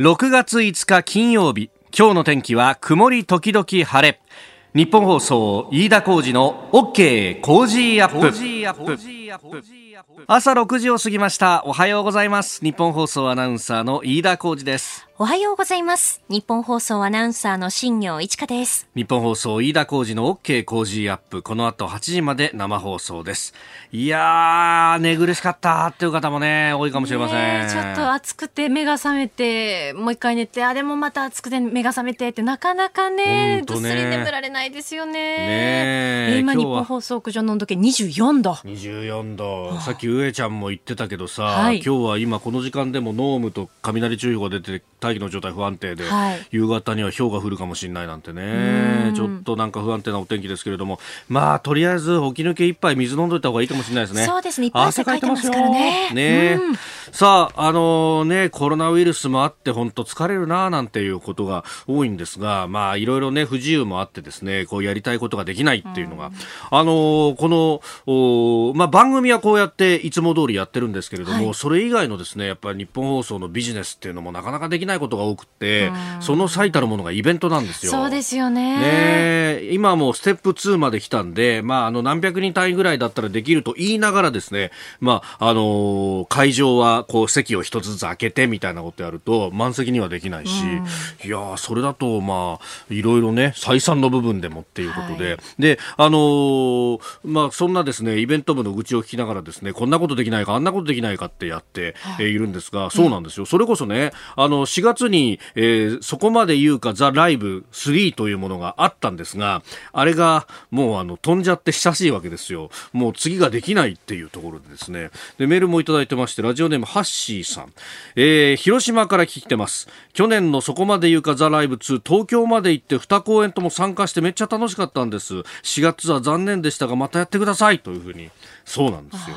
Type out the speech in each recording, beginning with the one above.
6月5日金曜日今日の天気は曇り時々晴れ。日本放送飯田浩二の OK 工事アップ。朝6時を過ぎました。おはようございます。日本放送アナウンサーの飯田浩二です。おはようございます。日本放送アナウンサーの新業一華です。日本放送飯田浩二の OK 工事アップ。この後8時まで生放送です。いやー寝苦しかったっていう方もね多いかもしれません、ちょっと暑くて目が覚めてもう一回寝てあれもまた暑くて目が覚めてってなかなかねね。ぐっすり眠られないですよね。ね今日本放送屋上の温度。計24度。24度さっき上ちゃんも言ってたけどさ、はい、今日は今この時間でも濃霧と雷注意報が出て大気の状態不安定で、はい、夕方には氷が降るかもしれないなんてね。ちょっとなんか不安定なお天気ですけれども。まあとりあえず起き抜け一杯水飲んどいた方がいいかもしれないですね。そうですね。いっぱい汗かいてますからね。ね、さああのー、ねコロナウイルスもあって本当疲れるななんていうことが多いんですがまあいろいろね不自由もあってですねこうやりたいことができないっていうのが、あのー、このおまあ番組はこうやっていつも通りやってるんですけれども、はい、それ以外のですねやっぱり日本放送のビジネスっていうのもなかなかできないことが多くて、その最たるものがイベントなんですよ。そうですよね。ね今もステップ2まで来たんで、まあ、あの、何百人単位ぐらいだったらできると言いながらですね、まあ、あのー、会場は、こう、席を一つずつ開けてみたいなことやると、満席にはできないし、いやそれだと、まあ、いろいろね、採算の部分でもっていうことで、はい、で、あのー、まあ、そんなですね、イベント部の愚痴を聞きながらですね、こんなことできないか、あんなことできないかってやって、はい、えいるんですが、そうなんですよ。それこそね、あの、4 4月に、えー、そこまで言うか、ザ・ライブ3というものがあったんですが、あれがもうあの飛んじゃって久しいわけですよ。もう次ができないっていうところでですね。で、メールもいただいてまして、ラジオネームハッシーさん。えー、広島から聞いてます。去年のそこまで言うかザ・ライブ2、東京まで行って2公演とも参加してめっちゃ楽しかったんです。4月は残念でしたが、またやってくださいというふうに。そうなんですよ。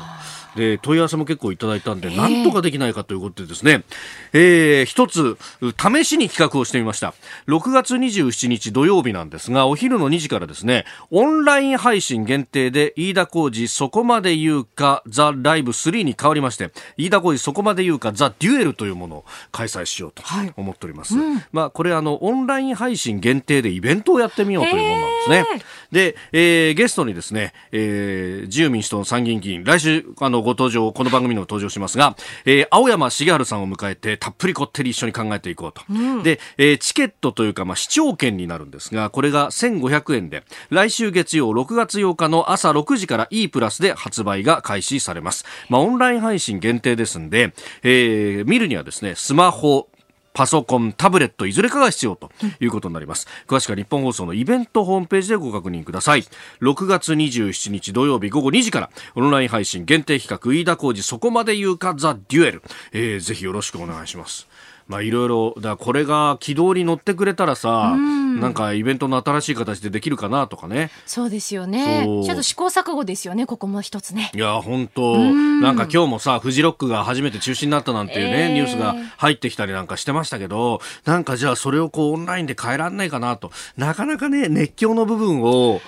で問い合わせも結構いただいたんで、なんとかできないかということでですね、えー、一つ試しに企画をしてみました。6月27日土曜日なんですがお昼の2時からですねオンライン配信限定で飯田浩二そこまで言うかザ・ライブ3に変わりまして飯田浩二そこまで言うかザ・デュエルというものを開催しようと思っております、はいうん、まあこれあのオンライン配信限定でイベントをやってみようというものなんですね。で、えー、ゲストにですね、えー、自由民主党の参議院議員来週あのご登場、この番組にも登場しますが、えー、青山茂春さんを迎えて、たっぷりこってり一緒に考えていこうと。うん、で、えー、チケットというか、まあ、視聴券になるんですが、これが1500円で、来週月曜6月8日の朝6時から E プラスで発売が開始されます。まあ、オンライン配信限定ですんで、えー、見るにはですね、スマホ、パソコン、タブレット、いずれかが必要ということになります。詳しくは日本放送のイベントホームページでご確認ください。6月27日土曜日午後2時から、オンライン配信限定企画、飯田浩二そこまで言うか、ザ・デュエル。えー、ぜひよろしくお願いします。まあいろいろ、だこれが軌道に乗ってくれたらさ、うん、なんかイベントの新しい形でできるかなとかね。そうですよね。ちょっと試行錯誤ですよね、ここも一つね。いや、本当なんか今日もさ、フジロックが初めて中止になったなんていうね、えー、ニュースが入ってきたりなんかしてましたけど、なんかじゃあそれをこうオンラインで変えられないかなと、なかなかね、熱狂の部分を、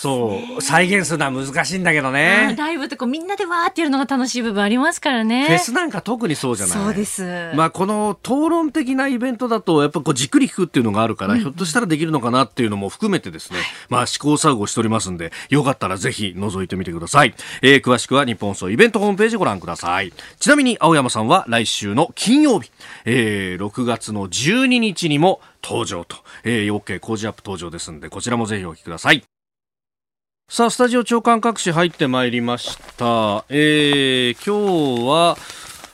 そう。再現するのは難しいんだけどね。ライブってこうみんなでわーってやるのが楽しい部分ありますからね。フェスなんか特にそうじゃない？そうです。まあこの討論的なイベントだとやっぱこうじっくり聞くっていうのがあるから、うん、ひょっとしたらできるのかなっていうのも含めてですね、まあ試行錯誤しておりますんでよかったらぜひ覗いてみてください、えー、詳しくは日本総イベントホームページご覧ください。ちなみに青山さんは来週の金曜日、えー、6月の12日にも登場と、えー、OK 工事アップ登場ですんでこちらもぜひお聞きくださいさあ、スタジオ長官各紙入ってまいりました。えー、今日は、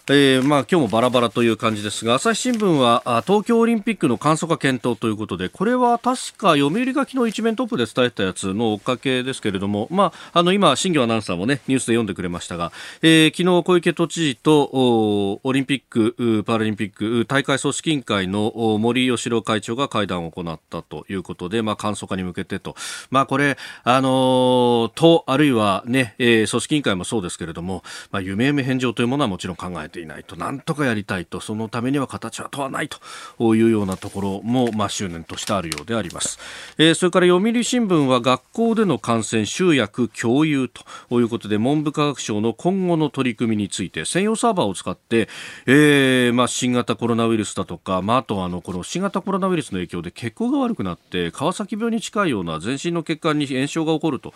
えー、まあ今日もバラバラという感じですが朝日新聞は東京オリンピックの簡素化検討ということでこれは確か読売が昨日一面トップで伝えたやつの追っかけですけれども、まあ、あの今新業アナウンサーもねニュースで読んでくれましたが、えー、昨日小池都知事とオリンピックパラリンピック大会組織委員会の森喜朗会長が会談を行ったということで、まあ、簡素化に向けてと、まあ、これ、あのー、とあるいはね、えー、組織委員会もそうですけれども、まあ、夢夢返上というものはもちろん考えてていないとなんとかやりたいとそのためには形は問わないというようなところも、まあ、執念としてあるようであります、えー、それから読売新聞は学校での感染集約共有ということで文部科学省の今後の取り組みについて専用サーバーを使って、えーまあ、新型コロナウイルスだとか、まあ、あとあのこの新型コロナウイルスの影響で血行が悪くなって川崎病に近いような全身の血管に炎症が起こると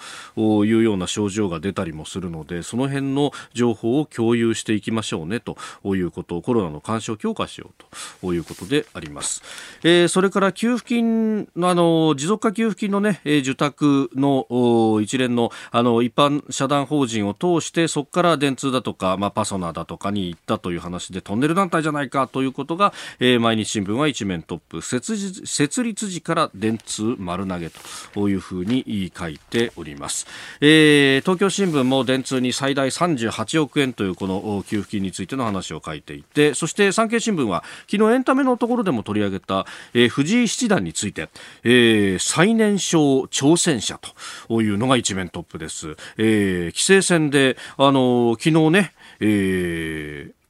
いうような症状が出たりもするのでその辺の情報を共有していきましょうねと。ということコロナの監視を強化しようということであります、えー、それから給付金あの持続化給付金のね、えー、受託の一連のあの一般社団法人を通してそこから電通だとか、まあ、パソナだとかに行ったという話でトンネル団体じゃないかということが、えー、毎日新聞は一面トップ。設設立時から電通丸投げというふうに書いております、えー、東京新聞も電通に最大38億円というこの給付金についてのの話を書いていてそして産経新聞は昨日エンタメのところでも取り上げた、えー、藤井七段について、えー、最年少挑戦者というのが一面トップです、えー、棋聖戦であの昨日ね、えー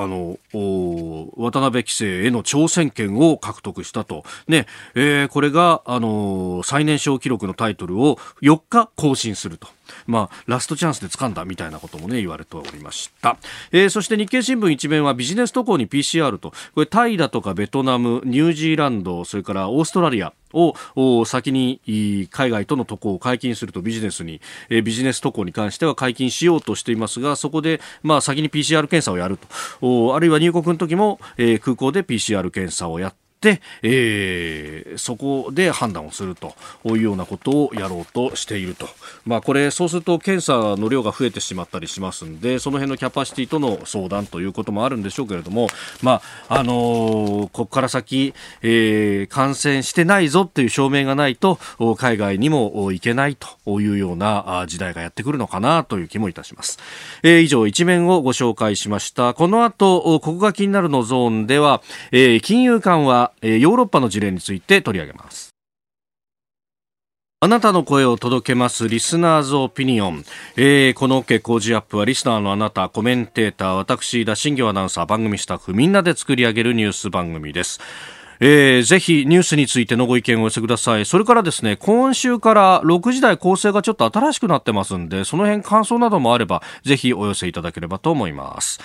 あの渡辺棋聖への挑戦権を獲得したと、ねえー、これが、あの最年少記録のタイトルを4日更新すると。まあ、ラストチャンスで掴んだみたいなこともね言われておりました、えー、そして日経新聞一面はビジネス渡航に PCR と。これタイだとかベトナムニュージーランドそれからオーストラリアを先に海外との渡航を解禁するとビジネスに、えビジネス渡航に関しては解禁しようとしていますがそこで、まあ、先に PCR 検査をやると。あるいは入国の時も、え、空港で PCR 検査をやって、えー、そこで判断をするというようなことをやろうとしていると、まあ、これそうすると検査の量が増えてしまったりしますんでその辺のキャパシティとの相談ということもあるんでしょうけれども、まああのー、ここから先、えー、感染してないぞっていう証明がないと海外にも行けないというような時代がやってくるのかなという気もいたします、えー、以上一面をご紹介しました。この後ここが気になるのゾーンでは、えー、金融緩和ヨーロッパの事例について取り上げます。あなたの声を届けますリスナーズオピニオン。えー、この OK 工事アップはリスナーのあなた、コメンテーター、私、田新行アナウンサー、番組スタッフ、みんなで作り上げるニュース番組です。えー、ぜひニュースについてのご意見をお寄せください。それからですね、今週から6時台構成がちょっと新しくなってますんで、その辺感想などもあれば、ぜひお寄せいただければと思います。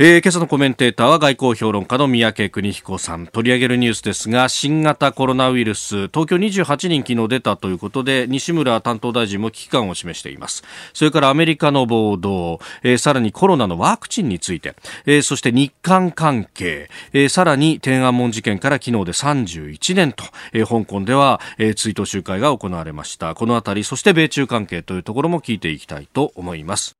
えー、今朝のコメンテーターは外交評論家の三宅邦彦さん。取り上げるニュースですが新型コロナウイルス東京28人昨日出たということで西村担当大臣も危機感を示しています。それからアメリカの暴動、えー、さらにコロナのワクチンについて、えー、そして日韓関係、え、さらに天安門事件から昨日で31年と、え、香港では、え、追悼集会が行われました。このあたりそして米中関係というところも聞いていきたいと思います。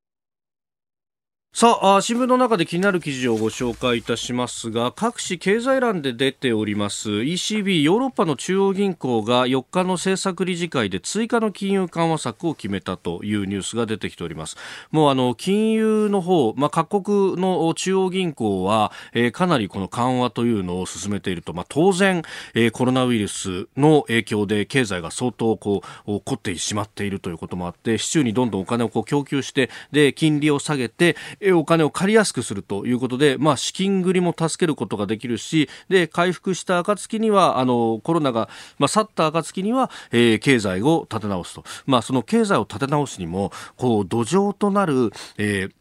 さあ新聞の中で気になる記事をご紹介いたしますが各紙経済欄で出ております。ECB ヨーロッパの中央銀行が4日の政策理事会で追加の金融緩和策を決めたというニュースが出てきております。もうあの金融の方、まあ、各国の中央銀行は、えー、かなりこの緩和というのを進めていると、まあ、当然、えー、コロナウイルスの影響で経済が相当こう起こってしまっているということもあって市中にどんどんお金をこう供給してで金利を下げてお金を借りやすくするということで、まあ、資金繰りも助けることができるしで回復した暁にはあのコロナが、まあ、去った暁には、えー、経済を立て直すと、まあ、その経済を立て直すにもこう土壌となる、えー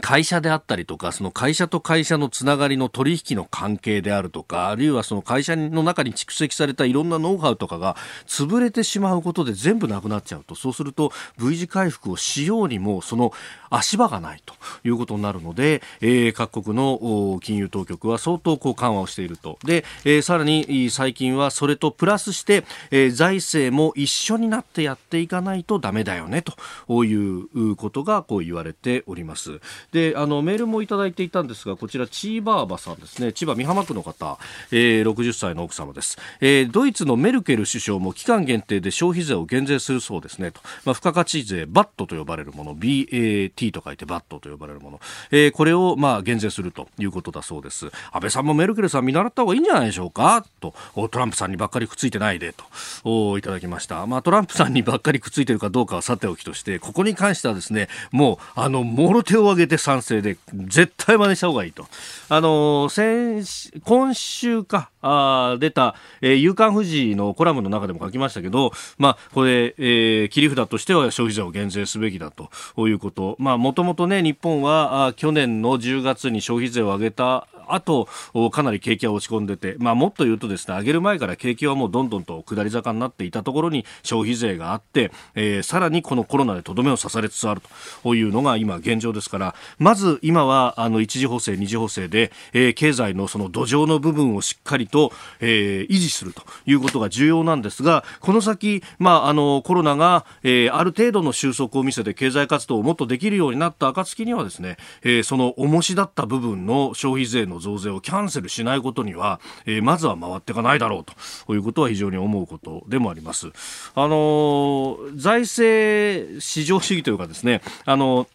会社であったりとか、その会社と会社のつながりの取引の関係であるとか、あるいはその会社の中に蓄積されたいろんなノウハウとかが潰れてしまうことで全部なくなっちゃうと、そうすると V 字回復をしようにも、その足場がないということになるので、えー、各国の金融当局は相当こう緩和をしていると。で、えー、さらに最近はそれとプラスして、えー、財政も一緒になってやっていかないとダメだよね、ということがこう言われております。で、あの、メールもいただいていたんですが、こちら、チーバーバさんですね。千葉美浜区の方、えー、60歳の奥様です。えー、ドイツのメルケル首相も期間限定で消費税を減税するそうですね、と。まあ、付加価値税、バットと呼ばれるもの、BAT と書いてバットと呼ばれるもの、えー、これをまあ減税するということだそうです。安倍さんもメルケルさん見習った方がいいんじゃないでしょうかと。トランプさんにばっかりくっついてないでと。おいただきました、まあ、トランプさんにばっかりくっついてるかどうかはさておきとしてここに関してはですねもうあのもろ手を挙げで賛成で絶対真似した方がいいと。あの先今週かあ出た、えー、夕刊富士のコラムの中でも書きましたけど、まあ、これ、えー、切り札としては消費税を減税すべきだということ。まあ、もともとね、日本はあ去年の10月に消費税を上げた後、かなり景気は落ち込んでて、まあ、もっと言うとですね、上げる前から景気はもうどんどんと下り坂になっていたところに消費税があって、えー、さらにこのコロナでとどめを刺されつつあるというのが今現状ですから、まず今はあの一次補正、二次補正で、えー、経済のその土壌の部分をしっかりと、えー、維持するということが重要なんですが、この先、まあ、あのコロナが、えー、ある程度の収束を見せて経済活動をもっとできるようになった暁にはですね、えー、その重しだった部分の消費税の増税をキャンセルしないことには、えー、まずは回っていかないだろうということは非常に思うことでもあります。あの財政市場主義というかですね、あの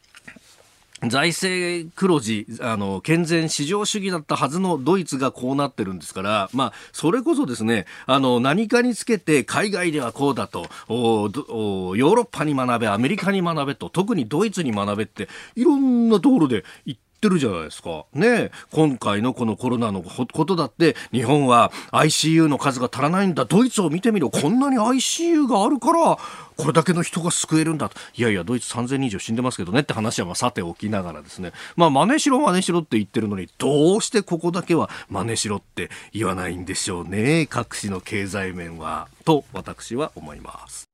財政黒字、あの、健全市場主義だったはずのドイツがこうなってるんですから、まあ、それこそですね、あの、何かにつけて海外ではこうだと、おおヨーロッパに学べ、アメリカに学べと、特にドイツに学べって、いろんなところで言ってってるじゃないですか。ね今回のこのコロナのことだって、日本は ICU の数が足らないんだ。ドイツを見てみろ。こんなに ICU があるから、これだけの人が救えるんだと。いやいや、ドイツ3000人以上死んでますけどねって話はまあさておきながらですね。まあ、真似しろ真似しろって言ってるのに、どうしてここだけは真似しろって言わないんでしょうね。各種の経済面は。と、私は思います。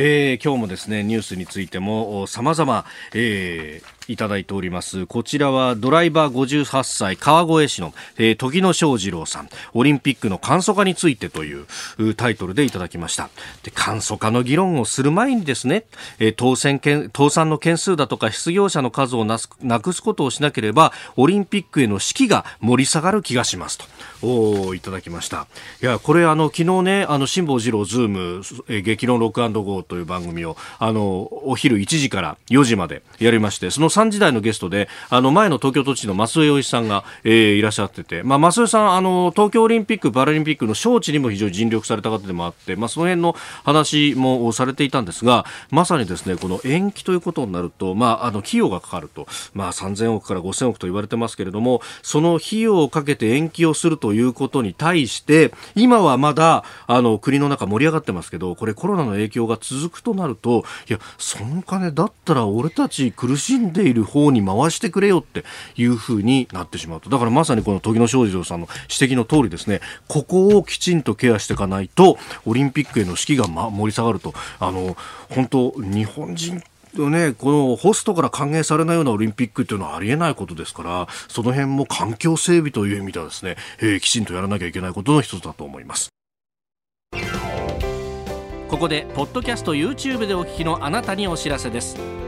えー、今日もですねニュースについても様々、えー、いただいております。こちらはドライバー58歳川越市の、えー、時野翔二郎さん。オリンピックの簡素化についてというタイトルでいただきました。で簡素化の議論をする前にですね、えー、当選件倒産の件数だとか失業者の数をなすなくすことをしなければオリンピックへの士気が盛り下がる気がしますと。おいただきました。いやこれあの昨日ねあの辛坊治郎ズーム、えー、激論 Rock & Go という番組をあのお昼1時から4時までやりましてその3時台のゲストであの前の東京都知事の舛添要一さんが、えー、いらっしゃってて、まあ、舛添さんあの東京オリンピック・パラリンピックの招致にも非常に尽力された方でもあって、まあ、その辺の話もされていたんですがまさにですねこの延期ということになると、まあ、あの費用がかかると、まあ、3000億から5000億と言われてますけれどもその費用をかけて延期をするということに対して今はまだあの国の中盛り上がってますけどこれコロナの影響が続くとなるといやその金だったら俺たち苦しんでいる方に回してくれよっていうふうになってしまうと。だからまさにこの時野正二さんの指摘の通りですね。ここをきちんとケアしていかないとオリンピックへの士気が、ま、盛り下がると。あの本当日本人ね、このホストから歓迎されないようなオリンピックっていうのはありえないことですから、その辺も環境整備という意味ではですね、えー、きちんとやらなきゃいけないことの一つだと思います。ここでポッドキャスト YouTube でお聞きのあなたにお知らせです。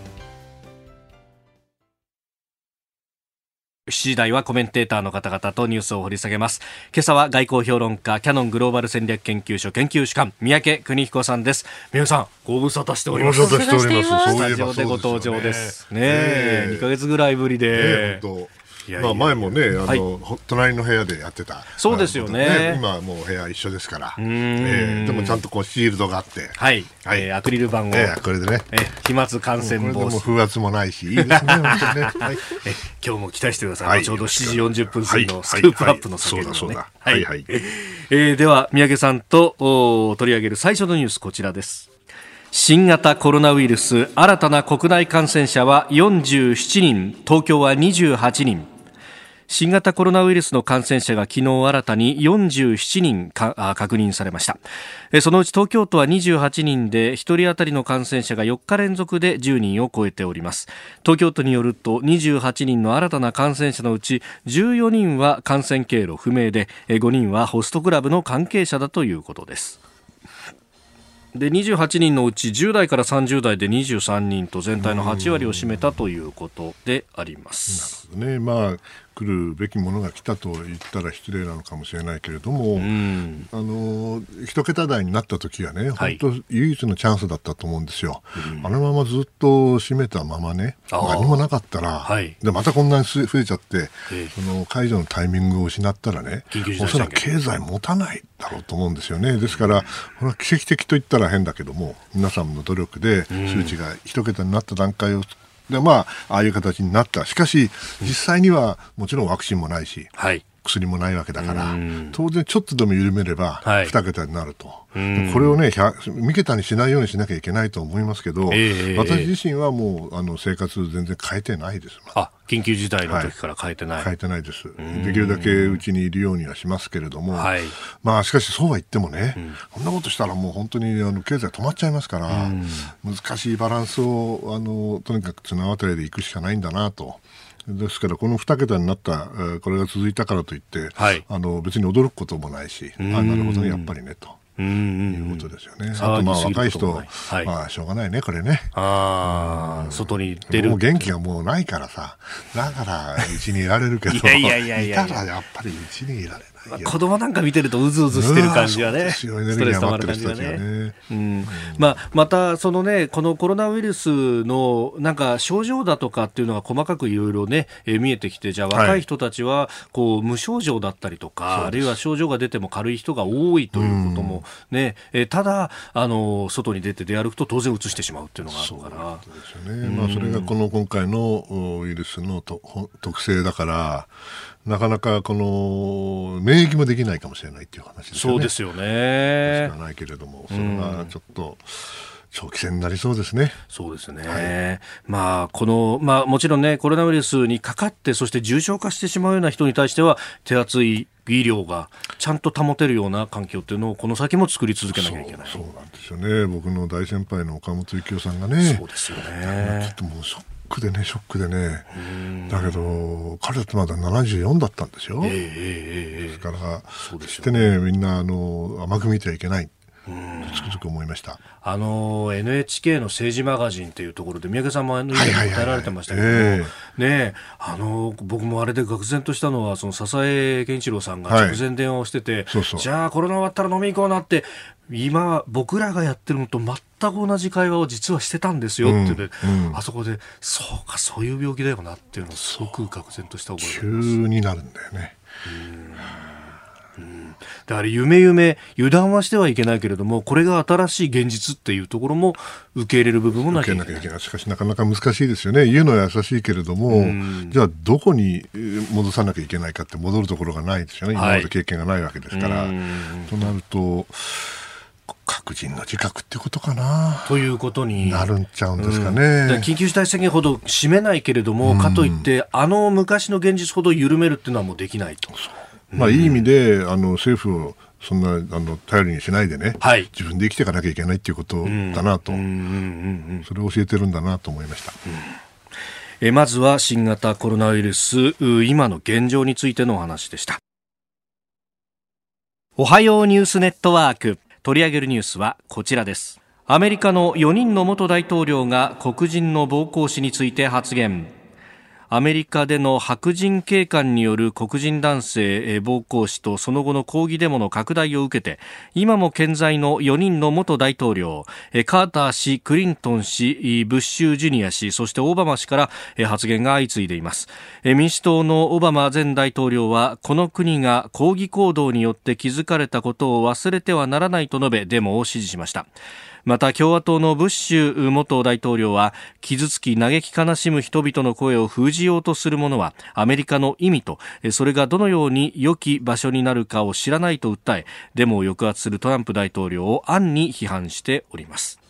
7時台はコメンテーターの方々とニュースを掘り下げます。今朝は外交評論家、キャノングローバル戦略研究所研究主幹、三宅邦彦さんです。皆さん、ご無沙汰しております。ご無沙汰しております。スタジオでご登場です。ねえ、2ヶ月ぐらいぶりで。まあ前もね、あの、はい、隣の部屋でやってた。そうですよね。ね今はもう部屋一緒ですから。えー、でもちゃんとこうシールドがあって。はい。はい、えー、アクリル板を。えー、これでね。えー、飛沫感染防止。風圧もないし、いいですね、本当にね。はい。え今日も期待してください。はい、ちょうど7時40分過ぎのスクープアップの先の、ね、そうだそうだ。はいはい。えー、では、三宅さんとお取り上げる最初のニュース、こちらです。新型コロナウイルス新たな国内感染者は47人東京は28人新型コロナウイルスの感染者が昨日新たに47人確認されました。そのうち東京都は28人で1人当たりの感染者が4日連続で10人を超えております。東京都によると28人の新たな感染者のうち14人は感染経路不明で5人はホストクラブの関係者だということです。で28人のうち10代から30代で23人と全体の8割を占めたということであります。ね、まあ、来るべきものが来たと言ったら失礼なのかもしれないけれども、うん、あの一桁台になった時はね、はい、本当、唯一のチャンスだったと思うんですよ、うん、あのままずっと閉めたままね、何もなかったら、はい、でまたこんなに増えちゃって、えその解除のタイミングを失ったらね、おそらく経済持たないだろうと思うんですよね、ですから、これは奇跡的と言ったら変だけども、皆さんの努力で数値が一桁になった段階をで、まあ、ああいう形になった。しかし、実際にはもちろんワクチンもないし、はい、薬もないわけだから、当然ちょっとでも緩めれば、2桁になると、はい、これをね、3桁にしないようにしなきゃいけないと思いますけど、えー、私自身はもうあの生活全然変えてないです。あ緊急事態の時から変えてない、はい、変えてないです。できるだけうちにいるようにはしますけれども、はい、まあしかしそうは言ってもね、うん、こんなことしたらもう本当にあの経済止まっちゃいますから、難しいバランスをあのとにかく綱渡りでいくしかないんだなと。ですから、この2桁になった、これが続いたからといって、はい、あの別に驚くこともないし、あなるほどね、やっぱりねと。いうことですよね。あとまあ若い人、はい、まあしょうがないね、これね。ああ、外に出る。もう元気がもうないからさ、だからうちにいられるけど、いやいやいやいやいたらやっぱりうちにいられない。まあ、子供なんか見てるとうずうずしてる感じはね、ストレス溜まる感じがね。うん、まあ、また、そのね、このコロナウイルスのなんか症状だとかっていうのが細かくいろいろね、えー、見えてきて、じゃあ若い人たちはこう無症状だったりとか、あるいは症状が出ても軽い人が多いということもね、えー、ただあの、外に出て出歩くと当然うつしてしまうっていうのがあるから。そうですよね。まあ、それがこの今回のウイルスのと特性だから、なかなかこの免疫もできないかもしれないっていう話ですよね。そうですよね。しかないけれども、それがちょっと。長期戦になりそうですね。そうですね。はい、まあ、この、まあ、もちろんね、コロナウイルスにかかって、そして重症化してしまうような人に対しては、手厚い医療がちゃんと保てるような環境っていうのをこの先も作り続けなきゃいけないそうなんですよね僕の大先輩の岡本幸夫さんがねそうですよねちょっともうショックでね、ショックでね。だけど、彼ってまだ74だったんですよ。えー、えー、ですから、そしてね、みんな、あの、甘く見てはいけない。つくづく思いました。あの NHK の政治マガジンというところで宮家さんも以前答えられてましたけどねあの僕もあれで愕然としたのはその笹江健一郎さんが直前電話をしてて、はい、そうそう。じゃあコロナ終わったら飲み行こうなって今僕らがやってるのと全く同じ会話を実はしてたんですよって、うんうん、あそこでそうかそういう病気だよなっていうのをすごく愕然とした覚えがあります。急になるんだよね。だから夢夢油断はしてはいけないけれどもこれが新しい現実っていうところも受け入れる部分もなきゃいけない。しかしなかなか難しいですよね。言うのは優しいけれどもじゃあどこに戻さなきゃいけないかって戻るところがないですよね、今まで経験がないわけですから。となると各人の自覚ってことかな。ということになるんちゃうんですかね。うん、緊急事態宣言ほど締めないけれども、うん、かといって、あの昔の現実ほど緩めるっていうのはもうできないと。まあ、いい意味で、あの政府をそんなあの頼りにしないでね、はい、自分で生きていかなきゃいけないっていうことだなと、それを教えてるんだなと思いました。えまずは新型コロナウイルス今の現状についてのお話でした。おはようニュースネットワーク取り上げるニュースはこちらです。アメリカの4人の元大統領が黒人の暴行死について発言。アメリカでの白人警官による黒人男性暴行死とその後の抗議デモの拡大を受けて今も健在の4人の元大統領カーター氏、クリントン氏、ブッシュジュニア氏そしてオバマ氏から発言が相次いでいます。民主党のオバマ前大統領はこの国が抗議行動によって築かれたことを忘れてはならないと述べデモを支持しました。また共和党のブッシュ元大統領は傷つき嘆き悲しむ人々の声を封じようとするものはアメリカの意味とそれがどのように良き場所になるかを知らないと訴えデモを抑圧するトランプ大統領を暗に批判しております。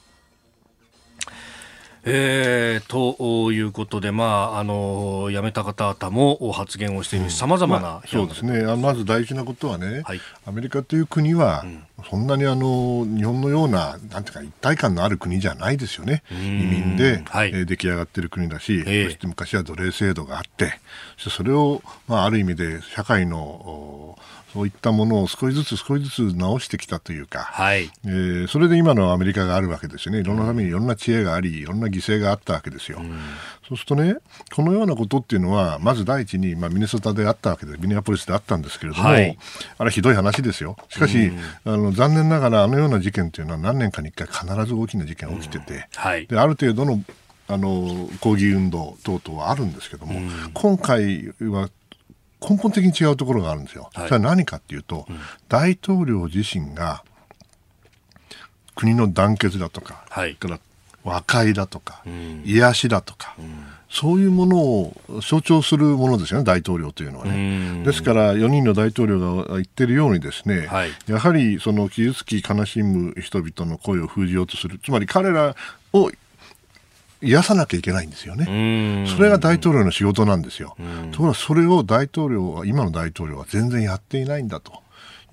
えー、ということで、まあ、あの辞めた方々も発言をしているさまざまな、まあ、そうですね。まず大事なことはね、はい、アメリカという国は、うん、そんなにあの日本のようななんていうか一体感のある国じゃないですよね、移民で、はい、えー、出来上がっている国だし、えー、そして昔は奴隷制度があってそれを、まあ、ある意味で社会のそういったものを少しずつ少しずつ直してきたというか、はい、えー、それで今のアメリカがあるわけですよね。いろんなためにいろんな知恵があり、いろんな犠牲があったわけですよ。うん、そうするとね、このようなことっていうのは、まず第一に、まあ、ミネソタであったわけで、ミネアポリスであったんですけれども、はい、あれひどい話ですよ。しかし、うん、あの残念ながらあのような事件というのは何年かに1回必ず大きな事件が起きてて、うん。はい、である程度のあの抗議運動等々はあるんですけども、今回は根本的に違うところがあるんですよ。はい、それは何かっていうと、うん、大統領自身が国の団結だとか、はい、から和解だとか、うん、癒しだとか、うん、そういうものを象徴するものですよね、大統領というのはね。ですから、4人の大統領が言ってるようにですね、はい、やはりその傷つき悲しむ人々の声を封じようとする、つまり彼らを癒さなきゃいけないんですよね。それが大統領の仕事なんですよ。ところがそれを大統領は、今の大統領は全然やっていないんだと。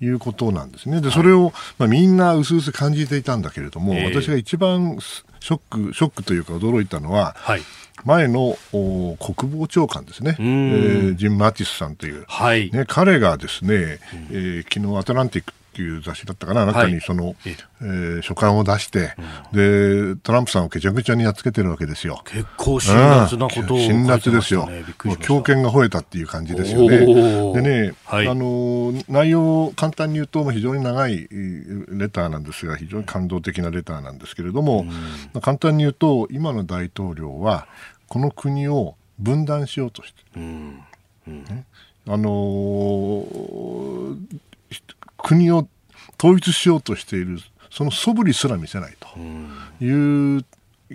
いうことなんですね。で、それを、まあ、みんな薄々感じていたんだけれども、私が一番ショック、ショックというか驚いたのは、はい、前の国防長官ですね、えー、ジン・マティスさんという、はい、ね、彼がですね、えー、昨日アトランティックっていう雑誌だったかな、中にその、はい、えー、書簡を出して、うん、で、トランプさんをけちゃくちゃにやっつけてるわけですよ。結構辛辣なことを、ね、辛辣ですよ。もう強権が吠えたっていう感じですよね。でね、はい、あの、内容を簡単に言うと、非常に長いレターなんですが、非常に感動的なレターなんですけれども、うん、簡単に言うと、今の大統領は、この国を分断しようとしてる。うん。うん、あのー国を統一しようとしているその素振りすら見せないという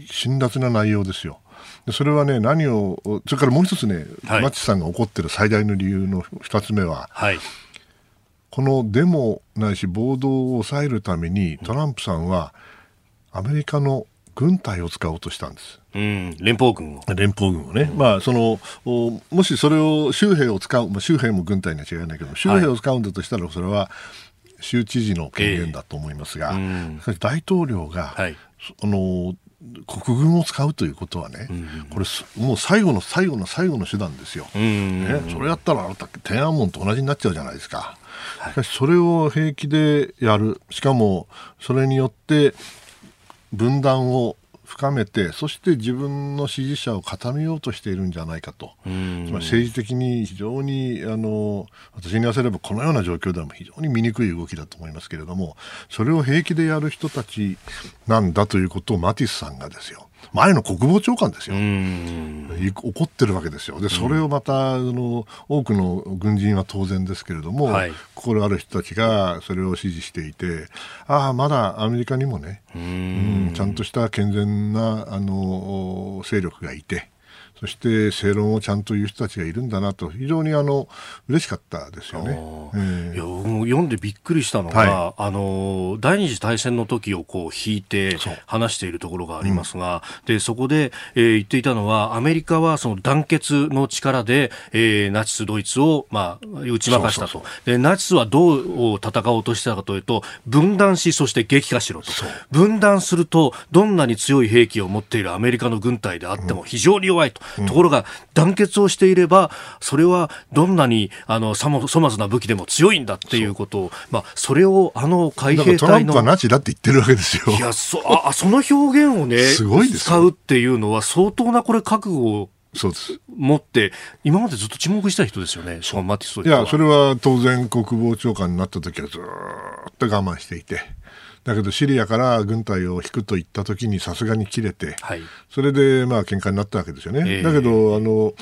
辛辣な内容ですよ。でそれはね、何を、それからもう一つね、はい、マッチさんが怒ってる最大の理由の二つ目は、はい、このデモないし暴動を抑えるために、トランプさんはアメリカの軍隊を使おうとしたんです。うん、連邦軍を。連邦軍をね。うん、まあ、その、もしそれを州兵を使う、まあ、州兵も軍隊には違いないけど、州兵を使うんだとしたら、それは州知事の権限だと思いますが、えーうん、大統領が、はい、あの、国軍を使うということはね、うん、これ、もう最後の最後の最後の手段ですよ。うん、ね、それやったら、あなた、天安門と同じになっちゃうじゃないですか。しかし、それを平気でやる。しかも、それによって、分断を深めてそして自分の支持者を固めようとしているんじゃないかと。つまり政治的に非常にあの私に言わせればこのような状況では非常に醜い動きだと思いますけれどもそれを平気でやる人たちなんだということをマティスさんがですよ前の国防長官ですよ、怒ってるわけですよ、でそれをまたあの多くの軍人は当然ですけれども、はい、心ある人たちがそれを支持していて、ああ、まだアメリカにもね、うん。ちゃんとした健全なあの勢力がいて、そして正論をちゃんと言う人たちがいるんだなと。非常にあの嬉しかったですよね。えー、いや読んでびっくりしたのが、はい、あの第二次大戦の時をこう引いて話しているところがありますが、うん、でそこで、えー、言っていたのはアメリカはその団結の力で、えー、ナチスドイツをまあ打ち負かしたと。でナチスはどう戦おうとしたかというと分断しそして激化しろと。分断するとどんなに強い兵器を持っているアメリカの軍隊であっても非常に弱いと。ところが団結をしていればそれはどんなにあのさも粗末な武器でも強いんだっていうことをまあそれをあの海兵隊のナチだって言ってるわけですよ。いやそあその表現をねすごいです使うっていうのは相当なこれ覚悟をそうです。持って今までずっと沈黙した人ですよね、ショーン・マティスいや、それは当然、国防長官になった時はずっと我慢していて、だけどシリアから軍隊を引くと言ったときにさすがに切れて、はい、それでまあ喧嘩になったわけですよね。えー、だけどあの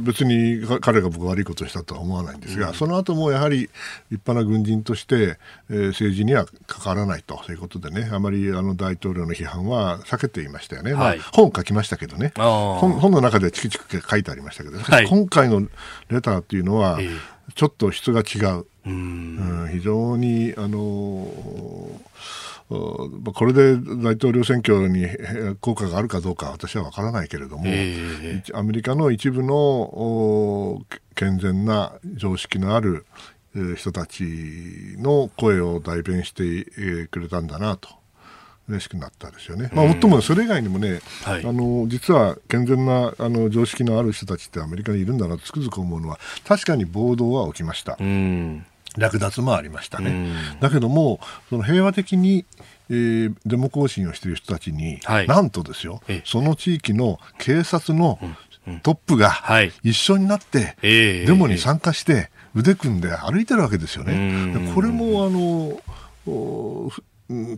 別に彼が僕悪いことをしたとは思わないんですが、うん、その後もやはり立派な軍人として、えー、政治には関わらないと。いうことでねあまりあの大統領の批判は避けていましたよね、はい、まあ、本を書きましたけどね。本本の中でチクチク書いてありましたけど、はい、今回のレターっていうのは、ちょっと質が違う。うん、非常にあのこれで大統領選挙に効果があるかどうか私は分からないけれども、えー、アメリカの一部の健全な常識のある人たちの声を代弁してくれたんだなと。嬉しくなったですよね。まあ、もっともそれ以外にもね、はい、あの実は健全なあの常識のある人たちってアメリカにいるんだなとつくづく思うのは確かに暴動は起きました。略奪もありましたね。だけども、その平和的に、えー、デモ行進をしている人たちに、はい、なんとですよ、その地域の警察のトップが一緒になって、デモに参加して、腕組んで歩いてるわけですよね。これもあの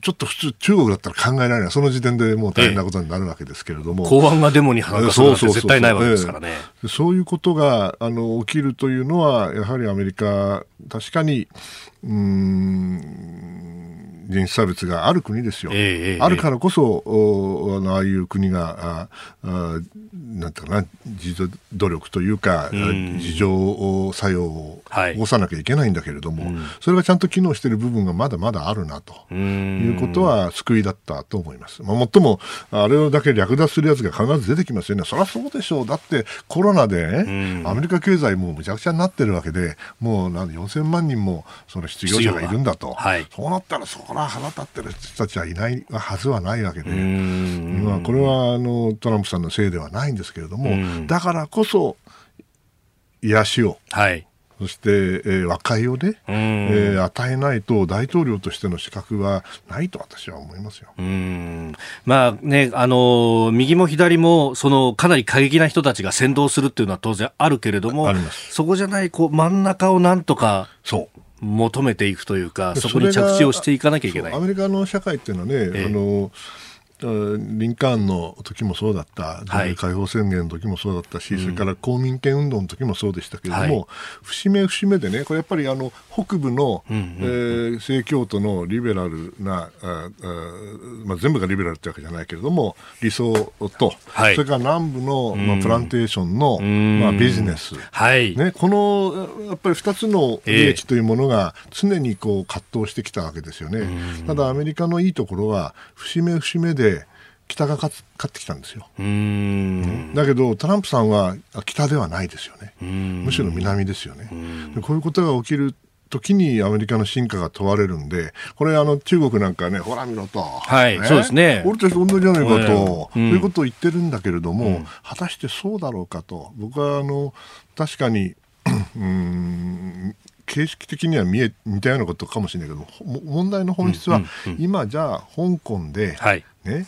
ちょっと普通、中国だったら考えられない、その時点でもう大変なことになるわけですけれども、公安がデモに反発するなんて絶対ないわけですからね。そういうことがあの起きるというのは、やはりアメリカ、確かに、うん、人種差別がある国ですよ。えー、あるからこそ、あのああいう国が、ああなんていうかな、自助努力というか、うん、自浄作用を起こさなきゃいけないんだけれども、はい、それがちゃんと機能している部分がまだまだあるなということは救いだったと思います。まあ、もっとも、あれだけ略奪するやつが必ず出てきますよね。そりゃそうでしょう。だってコロナでね、アメリカ経済もむちゃくちゃになってるわけで、もうなん4000万人もその失業者がいるんだと。はい、そうなったら、そこら腹立ってる人たちはいないはずはないわけで、まあ、これはあのトランプさんのせいではないんですけれども、だからこそ、癒しを、はい、そして、えー、和解をね、えー、与えないと大統領としての資格はないと私は思いますよ。うん。まあね、あの右も左もそのかなり過激な人たちが先導するっていうのは当然あるけれども、そこじゃないこう真ん中をなんとか。そう求めていくというか、そこに着地をしていかなきゃいけない。アメリカの社会っていうのはね、ええ、あのリンカーンの時もそうだった、解放宣言の時もそうだったし、はい、それから公民権運動の時もそうでしたけれども、節目節目でね、これやっぱりあの北部の、うんうん、えー、正教徒のリベラルなああ、まあ、全部がリベラルってわけじゃないけれども、理想と、はい、それから南部の、まあ、プランテーションの、まあ、ビジネス、はい。ね、このやっぱり2つの利益というものが常にこう葛藤してきたわけですよね。ただアメリカのいいところは節目節目で北が勝ってきたんですよ。だけどトランプさんは北ではないですよね。むしろ南ですよね。こういうことが起きる時にアメリカの進化が問われるんで、これあの中国なんかね、ほら見ろと。はい、ね、そうですね。俺たち同じじゃないかと、えーうん、いうことを言ってるんだけれども、うん、果たしてそうだろうかと。僕はあの、確かに、うん形式的には見え似たようなことかもしれないけど問題の本質は、今じゃあ香港で、はい、ね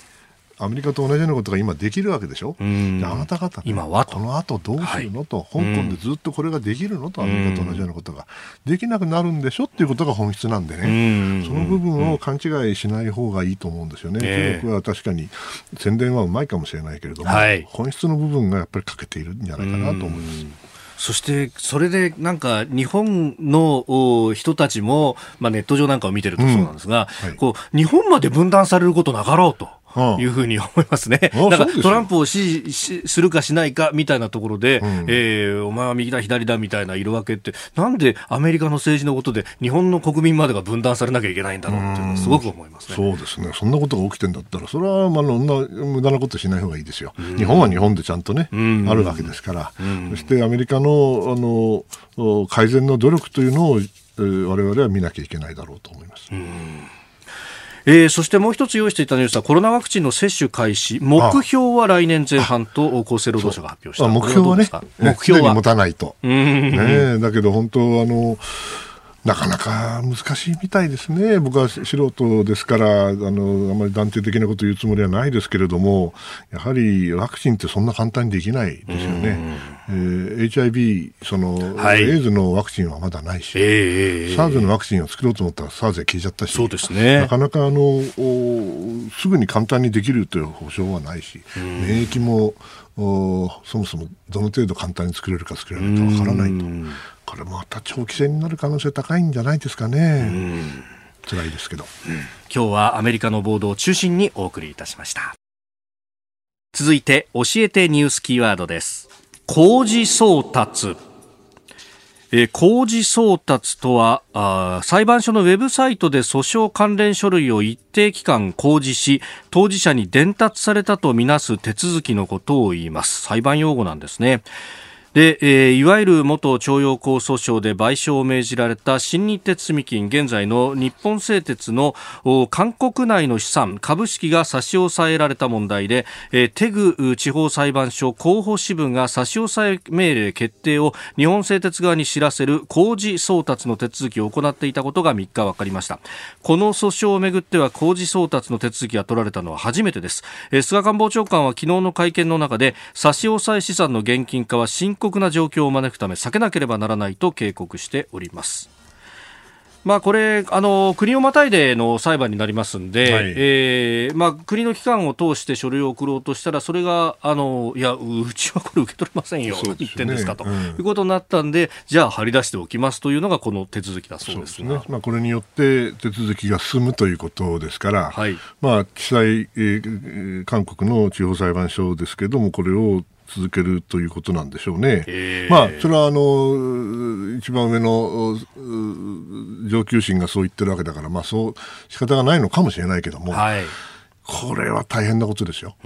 アメリカと同じようなことが今できるわけでしょ、じゃあなた方、ね、今はこの後どうするのと、香港でずっとこれができるのと、アメリカと同じようなことができなくなるんでしょっていうことが本質なんでね、その部分を勘違いしない方がいいと思うんですよね、中国は確かに宣伝はうまいかもしれないけれども、はい、本質の部分がやっぱり欠けているんじゃないかなと思います。そしてそれでなんか日本の人たちも、まあ、ネット上なんかを見てるとそうなんですが、うん。はい、こう日本まで分断されることなかろうと。いうふうに思いますね。なんかトランプを支持するかしないかみたいなところで、うん、えー、お前は右だ左だみたいな色分けって、なんでアメリカの政治のことで日本の国民までが分断されなきゃいけないんだろうっていうのはすごく思いますね。そうですね。そんなことが起きてんだったら、それはまあ無駄なことしない方がいいですよ。日本は日本でちゃんとね、あるわけですから。そしてアメリカのあの改善の努力というのを我々は見なきゃいけないだろうと思います。えー、そしてもう一つ用意していたニュースはコロナワクチンの接種開始目標は来年前半と厚生労働省が発表した。目標はね。目標は持たないと、ね、だけど本当あのなかなか難しいみたいですね、僕は素人ですから、あのあまり断定的なことを言うつもりはないですけれども、やはりワクチンってそんな簡単にできないですよね。えー、HIV、その、はい、エイズのワクチンはまだないし、えー、SARS のワクチンを作ろうと思ったら SARS で消えちゃったし、そうですね、なかなかあのすぐに簡単にできるという保証はないし、免疫もおそもそもどの程度簡単に作れるか作れないかわからないと。これまた長期戦になる可能性高いんじゃないですかね。辛いですけど、うん、今日はアメリカのボードを中心にお送りいたしました。続いて教えてニュースキーワードです。工事送達。え工事送達とはあ裁判所のウェブサイトで訴訟関連書類を一定期間公示し当事者に伝達されたとみなす手続きのことを言います。裁判用語なんですねで、えー、いわゆる元徴用工訴訟で賠償を命じられた新日鉄住金現在の日本製鉄の韓国内の資産株式が差し押さえられた問題で、えー、テグ地方裁判所広報支部が差し押さえ命令決定を日本製鉄側に知らせる工事送達の手続きを行っていたことが3日分かりました。この訴訟をめぐっては工事送達の手続きが取られたのは初めてです、えー、菅官房長官は昨日の会見の中で差し押さえ資産の現金化は深刻な状況を招くため避けなければならないと警告しております。まあ、これあの、国をまたいでの裁判になりますんで、はい、えー、まあ、国の機関を通して書類を送ろうとしたら、それがあのいや、うちはこれ受け取れませんよ、ね、何言ってんですかと、うん、いうことになったんで、じゃあ、張り出しておきますというのが、この手続きだそうです。ね。まあ、これによって手続きが進むということですから、はい。まあ、地裁、えー、韓国の地方裁判所ですけれども、これを続けるということなんでしょうね。まあ、それはあの一番上の上級審がそう言ってるわけだから、まあ、そう仕方がないのかもしれないけども、はい、これは大変なことですよ。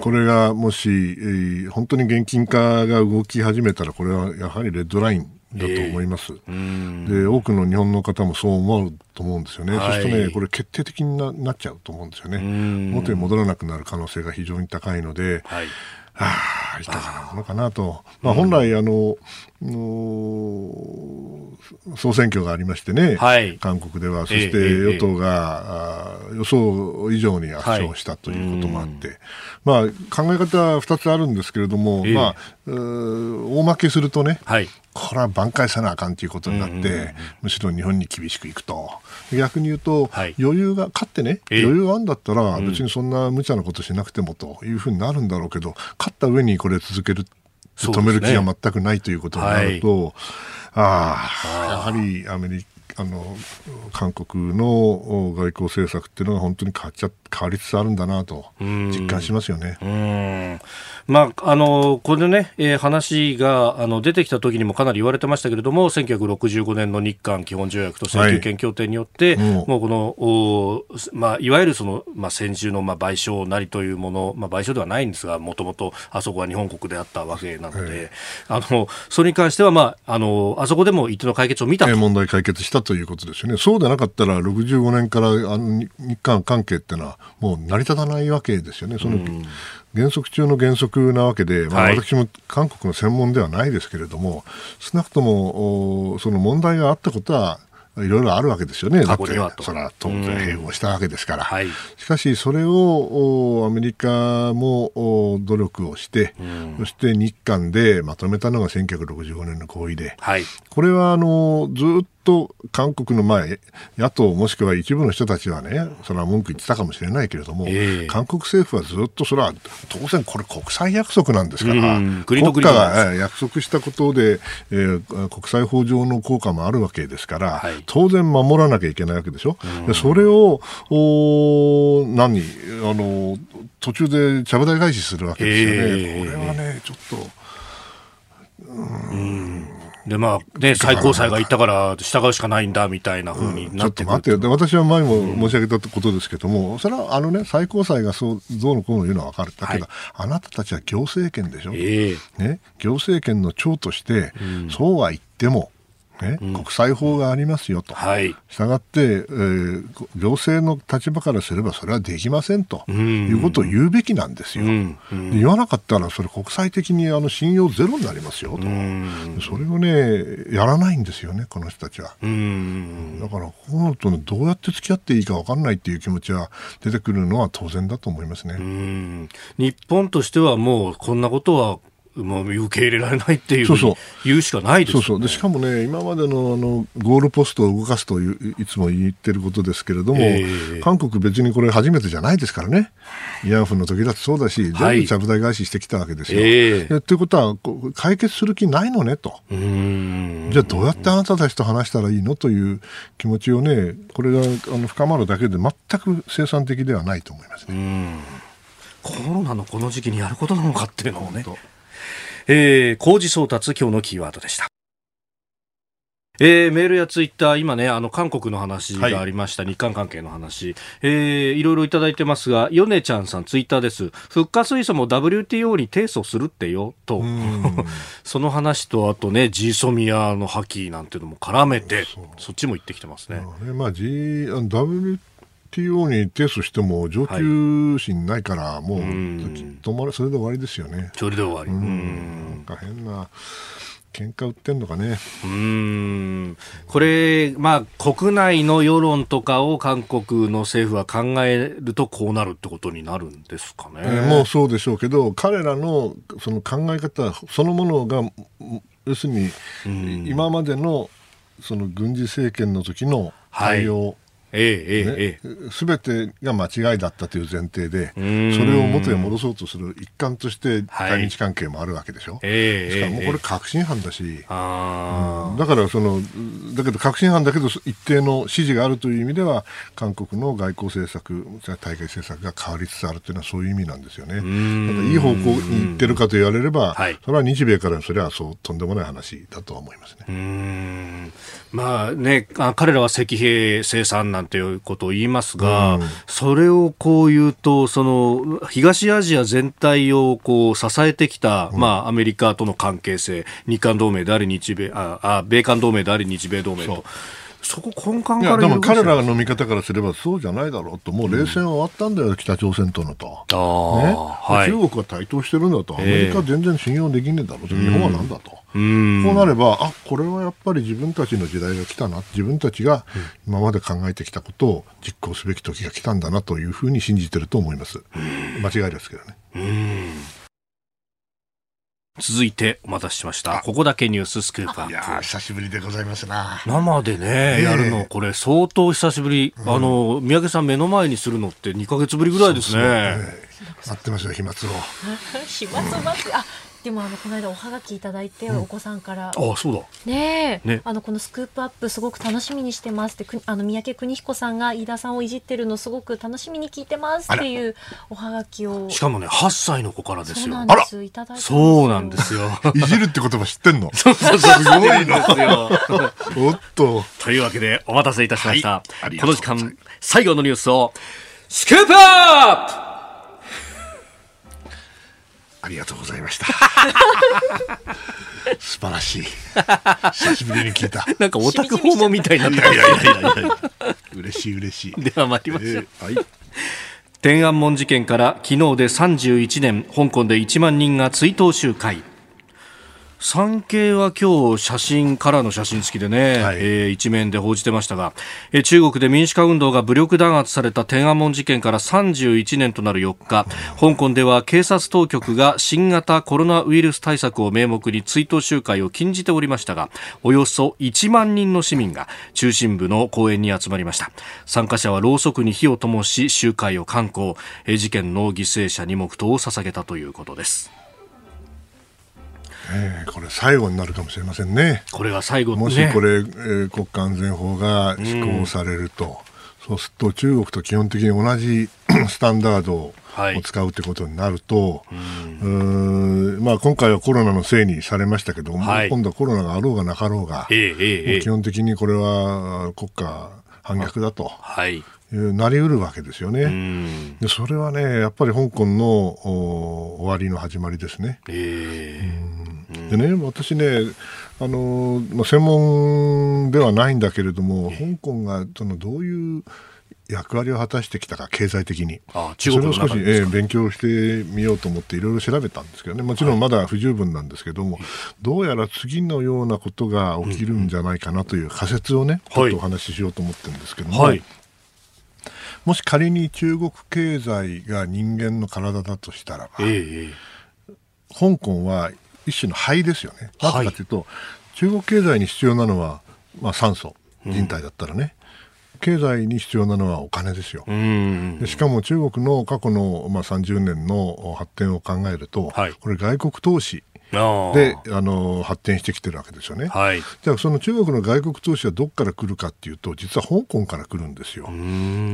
これがもし、えー、本当に現金化が動き始めたら、これはやはりレッドラインだと思います、え。ー、で多くの日本の方もそう思うと思うんですよね、はい、そうするとね、これ、決定的にななっちゃうと思うんですよね、元に戻らなくなる可能性が非常に高いので、はいああ、いかがなものかなと。まあ、本来、あの、総選挙がありましてね、はい、韓国では、そして与党が、えー、予想以上に圧勝したということもあって、はい、まあ、考え方は2つあるんですけれども、えー、まあ、大負けするとね、はい、これは挽回せなあかんということになって、むしろ日本に厳しくいくと。逆に言うと、はい、余裕が、勝ってね、余裕があるんだったら、別にそんな無茶なことしなくてもというふうになるんだろうけど、勝った上にこれ続ける、止める気が全くないということになると、はい、ああ、やはりアメリカ、あの韓国の外交政策っていうのが本当に変わっちゃ変わりつつあるんだなと実感しますよね。まあ、あのこれでね、えー、話があの出てきた時にもかなり言われてましたけれども1965年の日韓基本条約と請求権協定によって、はい、もうこのお、まあ、いわゆるその、まあ、先週の、まあ、賠償なりというもの、まあ、賠償ではないんですがもともとあそこは日本国であったわけなので、はい、あのそれに関しては、まあ、あのあそこでも一定の解決を見たと、問題解決したということですよね。そうでなかったら65年からあの日韓関係っていうのはもう成り立たないわけですよね。その原則中の原則なわけで、まあ、私も韓国の専門ではないですけれども、はい、少なくともその問題があったことはいろいろあるわけですよね、だって、それは当然併合したわけですから、はい、しかし、それをアメリカも努力をして、そして日韓でまとめたのが1965年の合意で、はい、これはあのずっと韓国の前、野党もしくは一部の人たちはね、それは文句言ってたかもしれないけれども、えー、韓国政府はずっとそれは当然これ国際約束なんですから、国家が約束したことで、えー、国際法上の効果もあるわけですから、はい、当然守らなきゃいけないわけでしょ？でそれをお何？あの途中でちゃぶ台返しするわけですよね。えー、これはねちょっと。うんで、まあ、ね、最高裁が言ったから従うしかないんだみたいなふうになってくる、うん、ちょっと待って私は前も申し上げたことですけども、うん、それはあのね、最高裁がそう、どうのこうの言うのは分かる。だけど、はい、あなたたちは行政権でしょ？えー、ね、行政権の長として、うん、そうは言っても、ね、うん、国際法がありますよと、はい、したがって、えー、行政の立場からすればそれはできませんと、いうことを言うべきなんですよ、うん。うん、言わなかったらそれ国際的にあの信用ゼロになりますよと、それをねやらないんですよねこの人たちは、だからこうなると、ね、どうやって付き合っていいか分かんないっていう気持ちは出てくるのは当然だと思いますね。日本としてはもうこんなことはもう受け入れられないっていうそうそう。言うしかないです、ね、そうそう。でしかもね、今までのあのゴールポストを動かすといいつも言ってることですけれども、えー、韓国、別にこれ初めてじゃないですからね、慰安婦の時だってそうだし、全部着台返ししてきたわけですよ。はい、えー、ということは、解決する気ないのねと、じゃあどうやってあなたたちと話したらいいのという気持ちをね、これがあの深まるだけで全く生産的ではないと思いますね。コロナのこの時期にやることなのかっていうのをね。えー、工事送達今日のキーワードでした。えー、メールやツイッター、今ね、あの、韓国の話がありました、はい、日韓関係の話、えー、いろいろいただいてますが、ヨネちゃんさん、ツイッターです。復活水素も WTO に提訴するってよ、と。その話と、あとね、ジーソミアの破棄なんていうのも絡めて、そっちも言ってきてますね。ねまあ、G、WTO に提訴しても上級心ないから、もう、止まる、それで終わりですよね。それで終わり。うん。なんか変な。喧嘩売ってんのかねうんこれ、まあ、国内の世論とかを韓国の政府は考えるとこうなるってことになるんですかね。えー、もうそうでしょうけど彼らのその考え方そのものが要するに今までのその軍事政権の時の対応、ええええ、すべてが間違いだったという前提で、それを元へ戻そうとする一環として対日関係もあるわけでしょ。はい、しかもこれ確信犯だし、うん、だからその、だけど確信犯だけど一定の支持があるという意味では、韓国の外交政策、対外政策が変わりつつあるというのはそういう意味なんですよね。だからいい方向に行ってるかと言われれば、それは日米からそれはそうとんでもない話だとは思いますね。まあね、彼らは石兵生産なんていうことを言いますが、うん、それをこう言うと、その東アジア全体をこう支えてきた、うん、まあアメリカとの関係性、日韓同盟であり日米ああ米韓同盟であり日米同盟と。そこ根幹からでも彼らの見方からすればそうじゃないだろうと、もう冷戦は終わったんだよ、うん、北朝鮮とのと、ね？はい、中国は台頭してるんだと、アメリカ全然信用できねえだろうと、日本はなんだと、こうなれば、あこれはやっぱり自分たちの時代が来たな、自分たちが今まで考えてきたことを実行すべき時が来たんだなというふうに信じてると思います。間違いですけどね。続いてお待たせしました。ここだけニューススクープアップ。いや久しぶりでございますな。生でね、やるの、これ相当久しぶり。うん、あの、三宅さん目の前にするのって2か月ぶりぐらいですね。そうそうね待ってました飛沫を。飛沫を待って、あ、でもあのこの間おはがきいただいて、お子さんから、ああそうだ。ねね。あのこのスクープアップすごく楽しみにしてますってあの三宅邦彦さんが飯田さんをいじってるのすごく楽しみに聞いてますっていうおはがきを。しかもね8歳の子からですよ。あら。そうなんですよ。いじるって言葉知ってんの？そうそうそう。すごいんですよおっと。というわけでお待たせいたしました、はい、この時間最後のニュースをスクープアップありがとうございました。素晴らしい。久しぶりに聞いた。なんかオタク訪問みたいになっていやいやいやいやいや嬉しい嬉しい。では参りましょう。えー、はい。天安門事件から昨日で31年、香港で1万人が追悼集会。産経は今日写真からの写真付きでね、はい、えー、一面で報じてましたが、えー、中国で民主化運動が武力弾圧された天安門事件から31年となる4日、香港では警察当局が新型コロナウイルス対策を名目に追悼集会を禁じておりましたが、およそ1万人の市民が中心部の公園に集まりました。参加者はろうそくに火を灯し集会を観光、えー、事件の犠牲者に黙祷を捧げたということです。えー、これ最後になるかもしれませんね。これが最後、ね、もしこれ、えー、国家安全法が施行されると、うん、そうすると中国と基本的に同じ スタンダードを使うということになると、はい、うんまあ、今回はコロナのせいにされましたけども、はい、今度はコロナがあろうがなかろうが、えーえー、基本的にこれは国家反逆だと。はい。なりうるわけですよね。でそれはね、やっぱり香港の終わりの始まりですね。えー、でね、私ね、あのまあ、専門ではないんだけれども、香港がそのどういう役割を果たしてきたか、経済的に。あそれを少し、えー、勉強してみようと思っていろいろ調べたんですけどね、もちろんまだ不十分なんですけども、はい、どうやら次のようなことが起きるんじゃないかなという仮説をね、ちょっとお話ししようと思ってるんですけども、はい。もし仮に中国経済が人間の体だとしたらば、え。香港は一種の肺ですよね。なぜかというと、はい、中国経済に必要なのは、まあ、酸素、人体だったらね、うん、経済に必要なのはお金ですよ。でしかも中国の過去の、まあ、30年の発展を考えると、はい、これ外国投資であの発展してきてるわけですよね。はい、じゃあその中国の外国投資はどこから来るかっていうと実は香港から来るんですよ。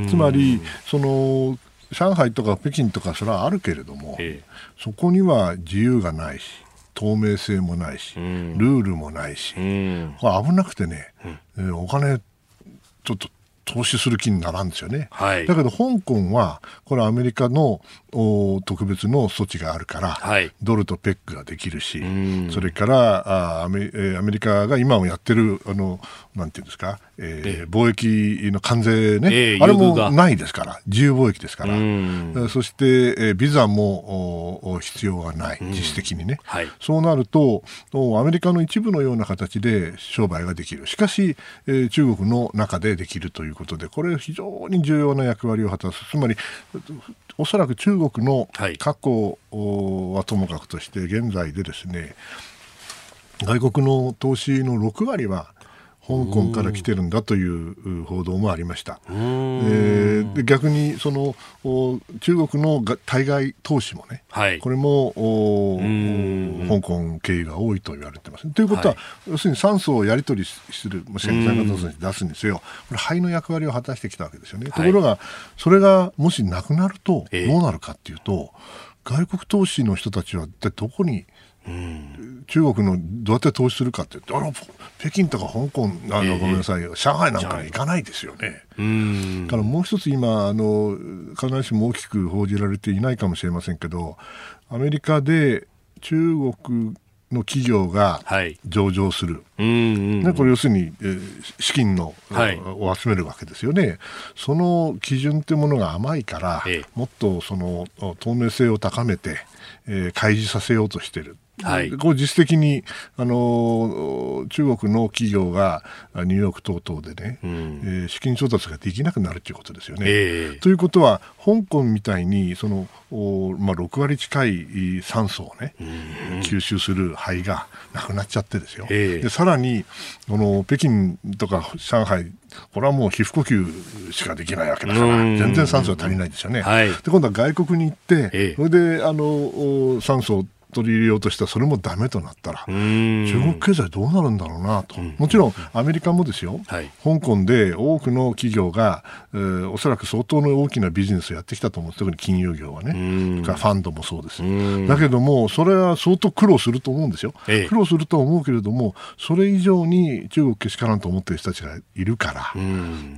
つまりその上海とか北京とかそれはあるけれども、そこには自由がないし透明性もないし、ルールもないし、危なくてね、お金ちょっと投資する気にならんですよね。はい、だけど香港は、これアメリカの特別の措置があるから、はい、ドルとペックができるし、それからあアメアメリカが今もやってる、あのなんていうんですか、えー、貿易の関税ね、えー、あれもないですから、自由貿易ですから、そして、えー、ビザも必要がない、実質的にね、はい、そうなると、アメリカの一部のような形で商売ができる、しかし、えー、中国の中でできるということで、これ、非常に重要な役割を果たす、つまり、おそらく中国の過去はともかくとして、現在でですね、外国の投資の6割は、香港から来てるんだという報道もありました。えー、で逆にその中国の対外投資もね、はい、これも香港経由が多いと言われてます。ということは、はい、要するに酸素をやり取りする、もしくは出すにせよ、これ肺の役割を果たしてきたわけですよね。ところが、それがもしなくなるとどうなるかっていうと、えー、外国投資の人たちはどこにうん、中国のどうやって投資するかって言ってあの北京とか香港あの、ごめんなさい上海なんかに行かないですよね。だからもう一つ今あの必ずしも大きく報じられていないかもしれませんけどアメリカで中国の企業が上場する、はい、これ要するに、えー、資金の、はい、を集めるわけですよね、その基準というものが甘いから、ええ、もっとその透明性を高めて、えー、開示させようとしている。はい、こう実質的にあの中国の企業がニューヨーク等々でね、うん、えー、資金調達ができなくなるということですよね。えー、ということは香港みたいにそのお、まあ、6割近い酸素をね、うん、吸収する肺がなくなっちゃってですよ。えー、でさらにこの北京とか上海これはもう皮膚呼吸しかできないわけだから全然酸素が足りないですよね。はい、で今度は外国に行って、えー、それであの酸素を取り入れようとしたらそれもだめとなったら中国経済どうなるんだろうなと、もちろんアメリカもですよ、はい、香港で多くの企業が、えー、おそらく相当の大きなビジネスをやってきたと思う特に金融業はね。ファンドもそうです。だけどもそれは相当苦労すると思うんですよ、ええ、苦労するとは思うけれどもそれ以上に中国けしからんと思っている人たちがいるから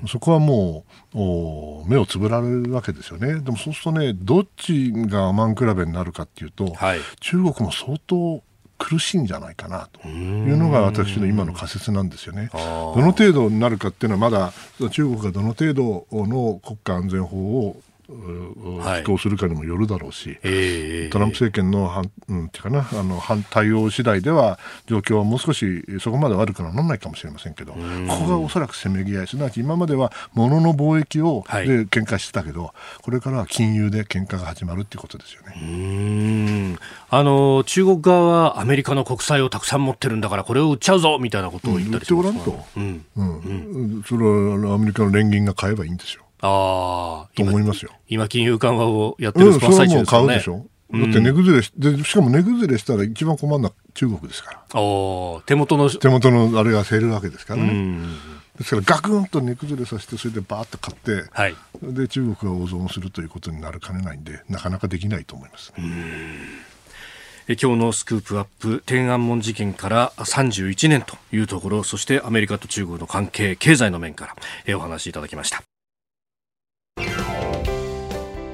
そこはもうお目をつぶられるわけですよね。でもそうするとねどっちがアマン比べになるかっていうと、はい、中中国も相当苦しいんじゃないかなというのが私の今の仮説なんですよね。どの程度になるかっていうのはまだ中国がどの程度の国家安全法を飛行するかにもよるだろうし、はい、トランプ政権の反,、うん、てかなあの反対応次第では状況はもう少しそこまで悪くならないかもしれませんけどここがおそらくせめぎ合いすなわち今までは物の貿易をで喧嘩してたけど、はい、これからは金融で喧嘩が始まるっていうことですよねあの中国側はアメリカの国債をたくさん持ってるんだからこれを売っちゃうぞみたいなことを言ったりします、うん、言ってごらんと、うんうんうん、それはアメリカの連銀が買えばいいんですよ。ああ。と思いますよ。今、金融緩和をやってる真っ最中ですよね。うん、それはもう買うでしょ。だって値崩れし、でしかも値崩れしたら一番困るのは中国ですから。お手元の。手元のあれが減るわけですからね。ですからガクンと値崩れさせてそれでバーッと買って、はい、で中国が大損するということになるかねないんでなかなかできないと思います。え今日のスクープアップ天安門事件から31年というところそしてアメリカと中国の関係経済の面からえお話しいただきました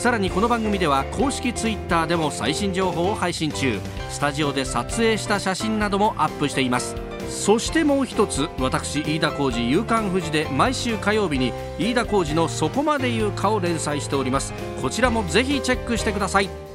さらにこの番組では公式 Twitter でも最新情報を配信中。スタジオで撮影した写真などもアップしています。そしてもう一つ私飯田浩司夕刊フジで毎週火曜日に飯田浩司の「そこまで言うか」を連載しております。こちらもぜひチェックしてください。